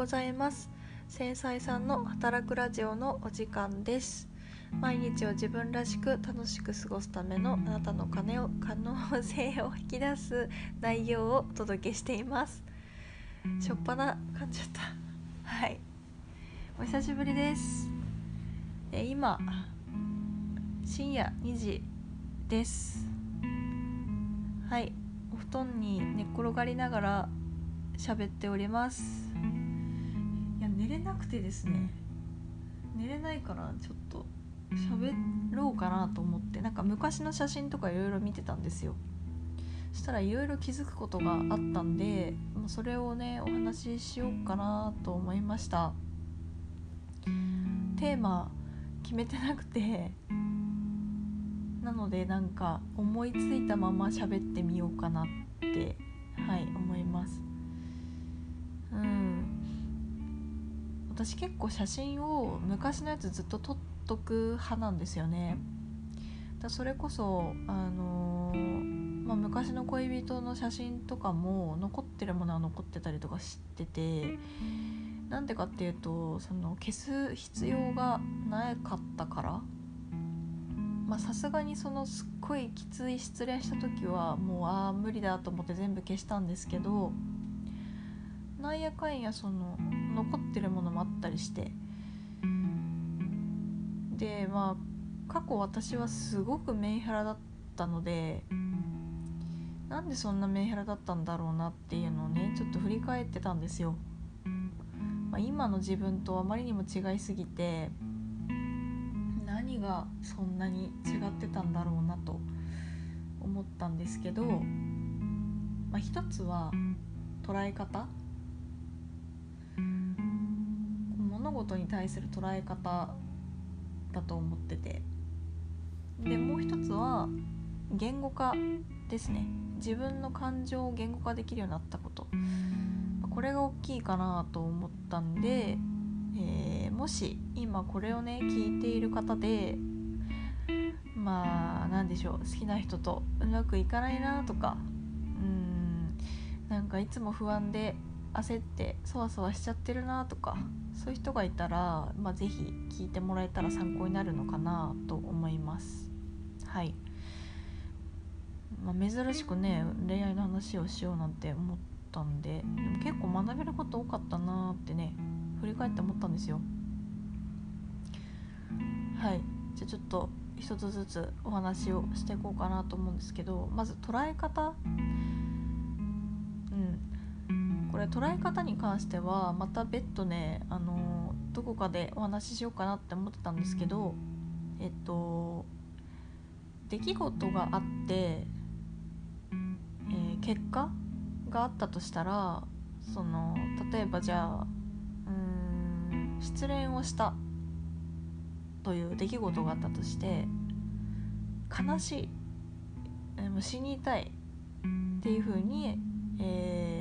ございます。繊細さんの働くラジオのお時間です。毎日を自分らしく楽しく過ごすためのあなたの金を可能性を引き出す 内容をお届けしています。しょっぱな噛んじゃった。はい。お久しぶりです。え今深夜2時です。はい。お布団に寝っ転がりながら喋っております。いや寝れなくてですね。寝れないからちょっと喋ろうかなと思って。なんか昔の写真とかいろいろ見てたんですよ。そしたらいろいろ気づくことがあったんでそれをねお話ししようかなと思いました。テーマ決めてなくて。なのでなんか思いついたまま喋ってみようかなってはい思います。うん。私結構写真を昔のやつずっと撮っとく派なんですよね。だそれこそあのー、まあ、昔の恋人の写真とかも残ってるものは残ってたりとかしててなんでかっていうとその消す必要がなかったからまさすがにそのすっごいきつい失恋した時はもうああ無理だと思って全部消したんですけどなんやかんやその残ってるものもあったりしてでまあ過去私はすごくメンヘラだったのでなんでそんなメンヘラだったんだろうなっていうのをねちょっと振り返ってたんですよ。まあ、今の自分とあまりにも違いすぎて何がそんなに違ってたんだろうなと思ったんですけど、まあ、一つは捉え方物事に対する捉え方だと思ってて。でもう一つは言語化ですね。自分の感情を言語化できるようになったこと。これが大きいかなと思ったんで、えー、もし今これをね聞いている方でまあ何でしょう好きな人とうまくいかないなとかうんなんかいつも不安で焦ってそわそわしちゃってるなとかそういう人がいたら、まあ、是非聞いてもらえたら参考になるのかなと思います。はい、まあ、珍しくね恋愛の話をしようなんて思ったんででも結構学べること多かったなってね振り返って思ったんですよ。はい。じゃあちょっと一つずつお話をしていこうかなと思うんですけどまず捉え方。捉え方に関してはまた別途ねあのどこかでお話ししようかなって思ってたんですけどえっと出来事があって、えー、結果があったとしたらその例えばじゃあうん失恋をしたという出来事があったとして悲しい、えー、死にたいっていうふうに、え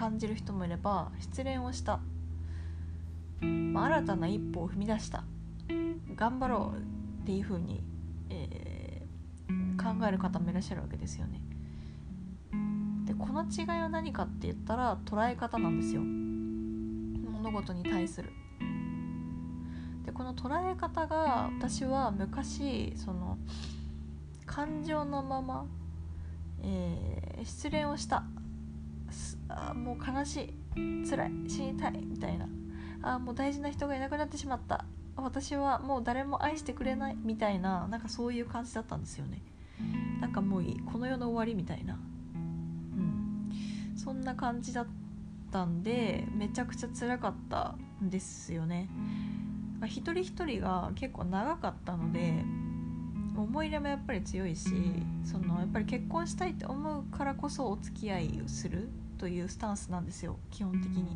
感じる人もいれば失恋をした、まあ、新たな一歩を踏み出した。頑張ろう。っていうふうに、えー、考える方もいらっしゃるわけですよね。でこの違いは何かって言ったら捉え方なんですよ。物事に対する。でこの捉え方が私は昔その感情のまま、えー、失恋をした。あもう悲しい辛い死にたいみたいなあもう大事な人がいなくなってしまった。私はもう誰も愛してくれないみたいななんかそういう感じだったんですよね。なんかもういいこの世の終わりみたいな。うん。そんな感じだったんでめちゃくちゃ辛かったんですよね。一人一人が結構長かったので思い入れもやっぱり強いしそのやっぱり結婚したいって思うからこそお付き合いをする。というスタンスなんですよ基本的に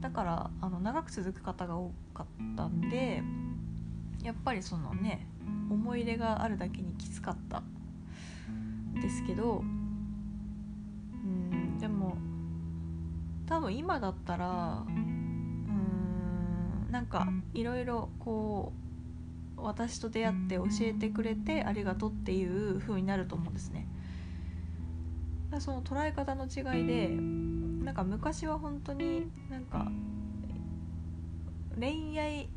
だからあの長く続く方が多かったんでやっぱりそのね思い入れがあるだけにきつかったですけどうんでも多分今だったらうんなんかいろいろこう私と出会って教えてくれてありがとうっていう風になると思うんですね。その捉え方の違いでなんか昔は本当になんか恋愛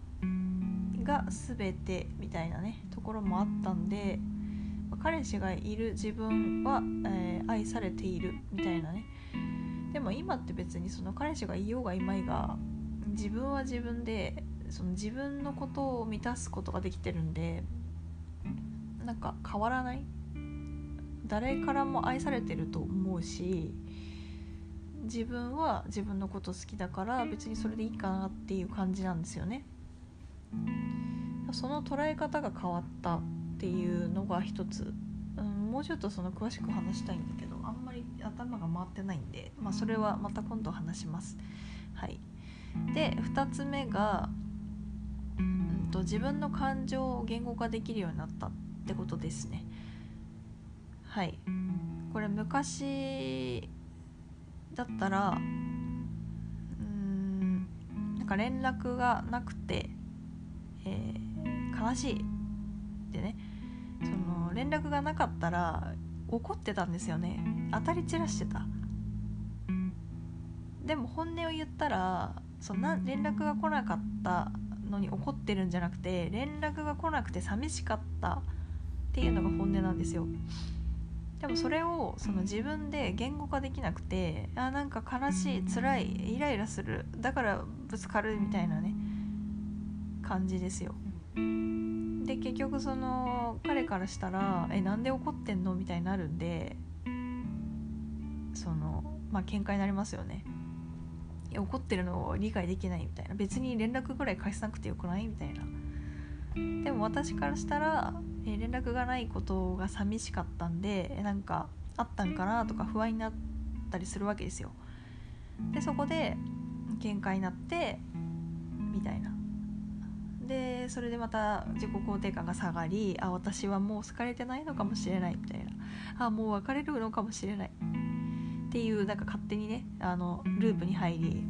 が全てみたいなねところもあったんで彼氏がいる自分は、えー、愛されているみたいなね。でも今って別にその彼氏がいようがいまいが自分は自分でその自分のことを満たすことができてるんでなんか変わらない誰からも愛されてると思うし自分は自分のこと好きだから別にそれでいいかなっていう感じなんですよね。その捉え方が変わったっていうのが一つ、うん、もうちょっとその詳しく話したいんだけどあんまり頭が回ってないんで、まあ、それはまた今度話します。はい。で2つ目が、うんと、自分の感情を言語化できるようになったってことですね。はい。これ昔だったらうんなんか連絡がなくて、えー、悲しいってね。その連絡がなかったら怒ってたんですよね。当たり散らしてた。でも本音を言ったらそんな連絡が来なかったのに怒ってるんじゃなくて連絡が来なくて寂しかったっていうのが本音なんですよ。でもそれをその自分で言語化できなくてあなんか悲しい辛いイライラするだからぶつかるみたいなね感じですよ。で結局その彼からしたら「えなんで怒ってんの?」みたいになるんでそのまあ喧嘩になりますよね。怒ってるのを理解できないみたいな別に連絡ぐらい返さなくてよくない？みたいな。でも私からしたらえー、連絡がないことが寂しかったんでなんかあったんかなとか不安になったりするわけですよ。でそこで喧嘩になってみたいな。でそれでまた自己肯定感が下がりあ私はもう好かれてないのかもしれないみたいな。あもう別れるのかもしれない。っていうなんか勝手にねあのループに入り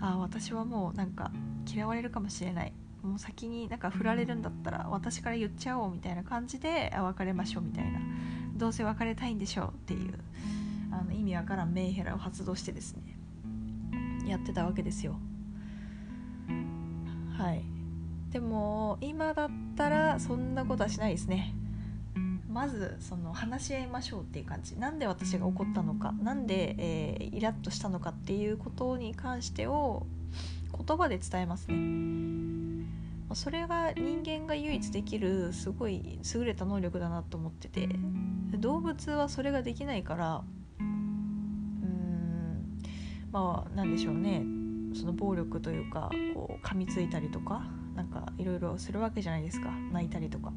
あ私はもうなんか嫌われるかもしれないもう先になんか振られるんだったら私から言っちゃおうみたいな感じで別れましょうみたいな。どうせ別れたいんでしょうっていうあの意味わからんメンヘラを発動してですねやってたわけですよ。はい。でも今だったらそんなことはしないですね。まずその話し合いましょうっていう感じ。なんで私が怒ったのか。何で、えー、イラッとしたのかっていうことに関してを言葉で伝えますねそれが人間が唯一できるすごい優れた能力だなと思ってて動物はそれができないからうんまあなんでしょうね。その暴力というかこう噛みついたりとかなんかいろいろするわけじゃないですか。泣いたりとか。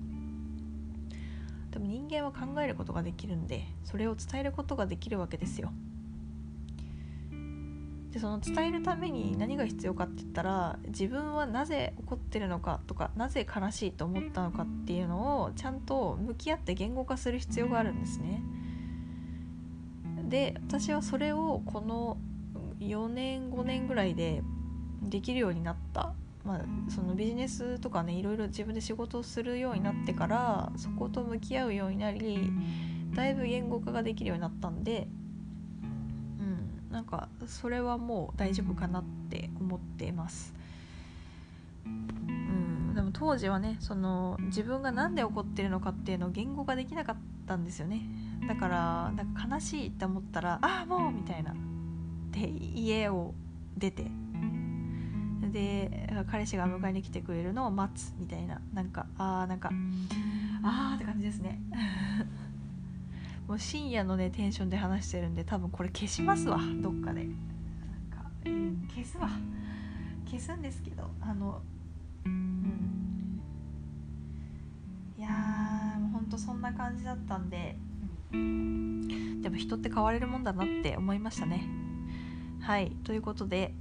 でも人間は考えることができるんでそれを伝えることができるわけですよ。でその伝えるために何が必要かって言ったら自分はなぜ怒ってるのかとかなぜ悲しいと思ったのかっていうのをちゃんと向き合って言語化する必要があるんですね。で私はそれをこの4年5年ぐらいでできるようになった、まあ、そのビジネスとかねいろいろ自分で仕事をするようになってからそこと向き合うようになりだいぶ言語化ができるようになったんでなんかそれはもう大丈夫かなって思ってます。うん、でも当時はねその自分が何で怒ってるのかっていうのを言語化できなかったんですよねだからなんか悲しいって思ったら「ああもう!」みたいなで家を出てで彼氏が迎えに来てくれるのを待つみたいななんかああなんかああって感じですねもう深夜のねテンションで話してるんで多分これ消しますわどっかで。なんか、うん、消すわ。消すんですけどあのうん。いやーもうほんとそんな感じだったんで。でも人って変われるもんだなって思いましたね。はいということで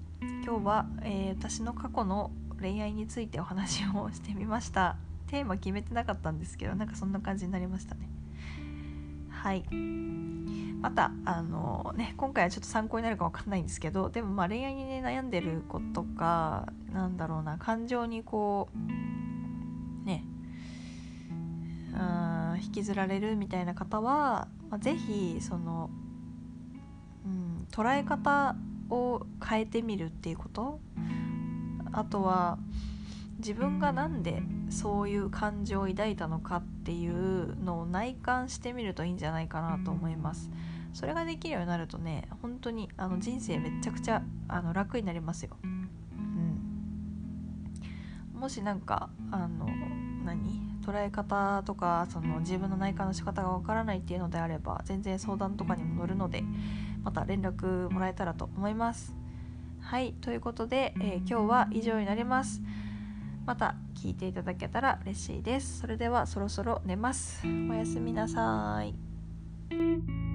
今日は、えー、私の過去の恋愛についてお話をしてみました。テーマ決めてなかったんですけどなんかそんな感じになりましたねはい。またあのね今回はちょっと参考になるか分かんないんですけどでもまあ恋愛に、ね、悩んでる子とかなんだろうな感情にこうねうん引きずられるみたいな方は、まあ、是非その、うん、捉え方を変えてみるっていうこと。あとは自分が何でそういう感情を抱いたのかっていうのを内観してみるといいんじゃないかなと思います。それができるようになるとね本当にあの人生めちゃくちゃあの楽になりますよ、うん、もしなんかあの何？捉え方とかその自分の内観の仕方がわからないっていうのであれば全然相談とかにも乗るのでまた連絡もらえたらと思います。はいということで、えー、今日は以上になりますまた聞いていただけたら嬉しいです。それではそろそろ寝ます。おやすみなさい。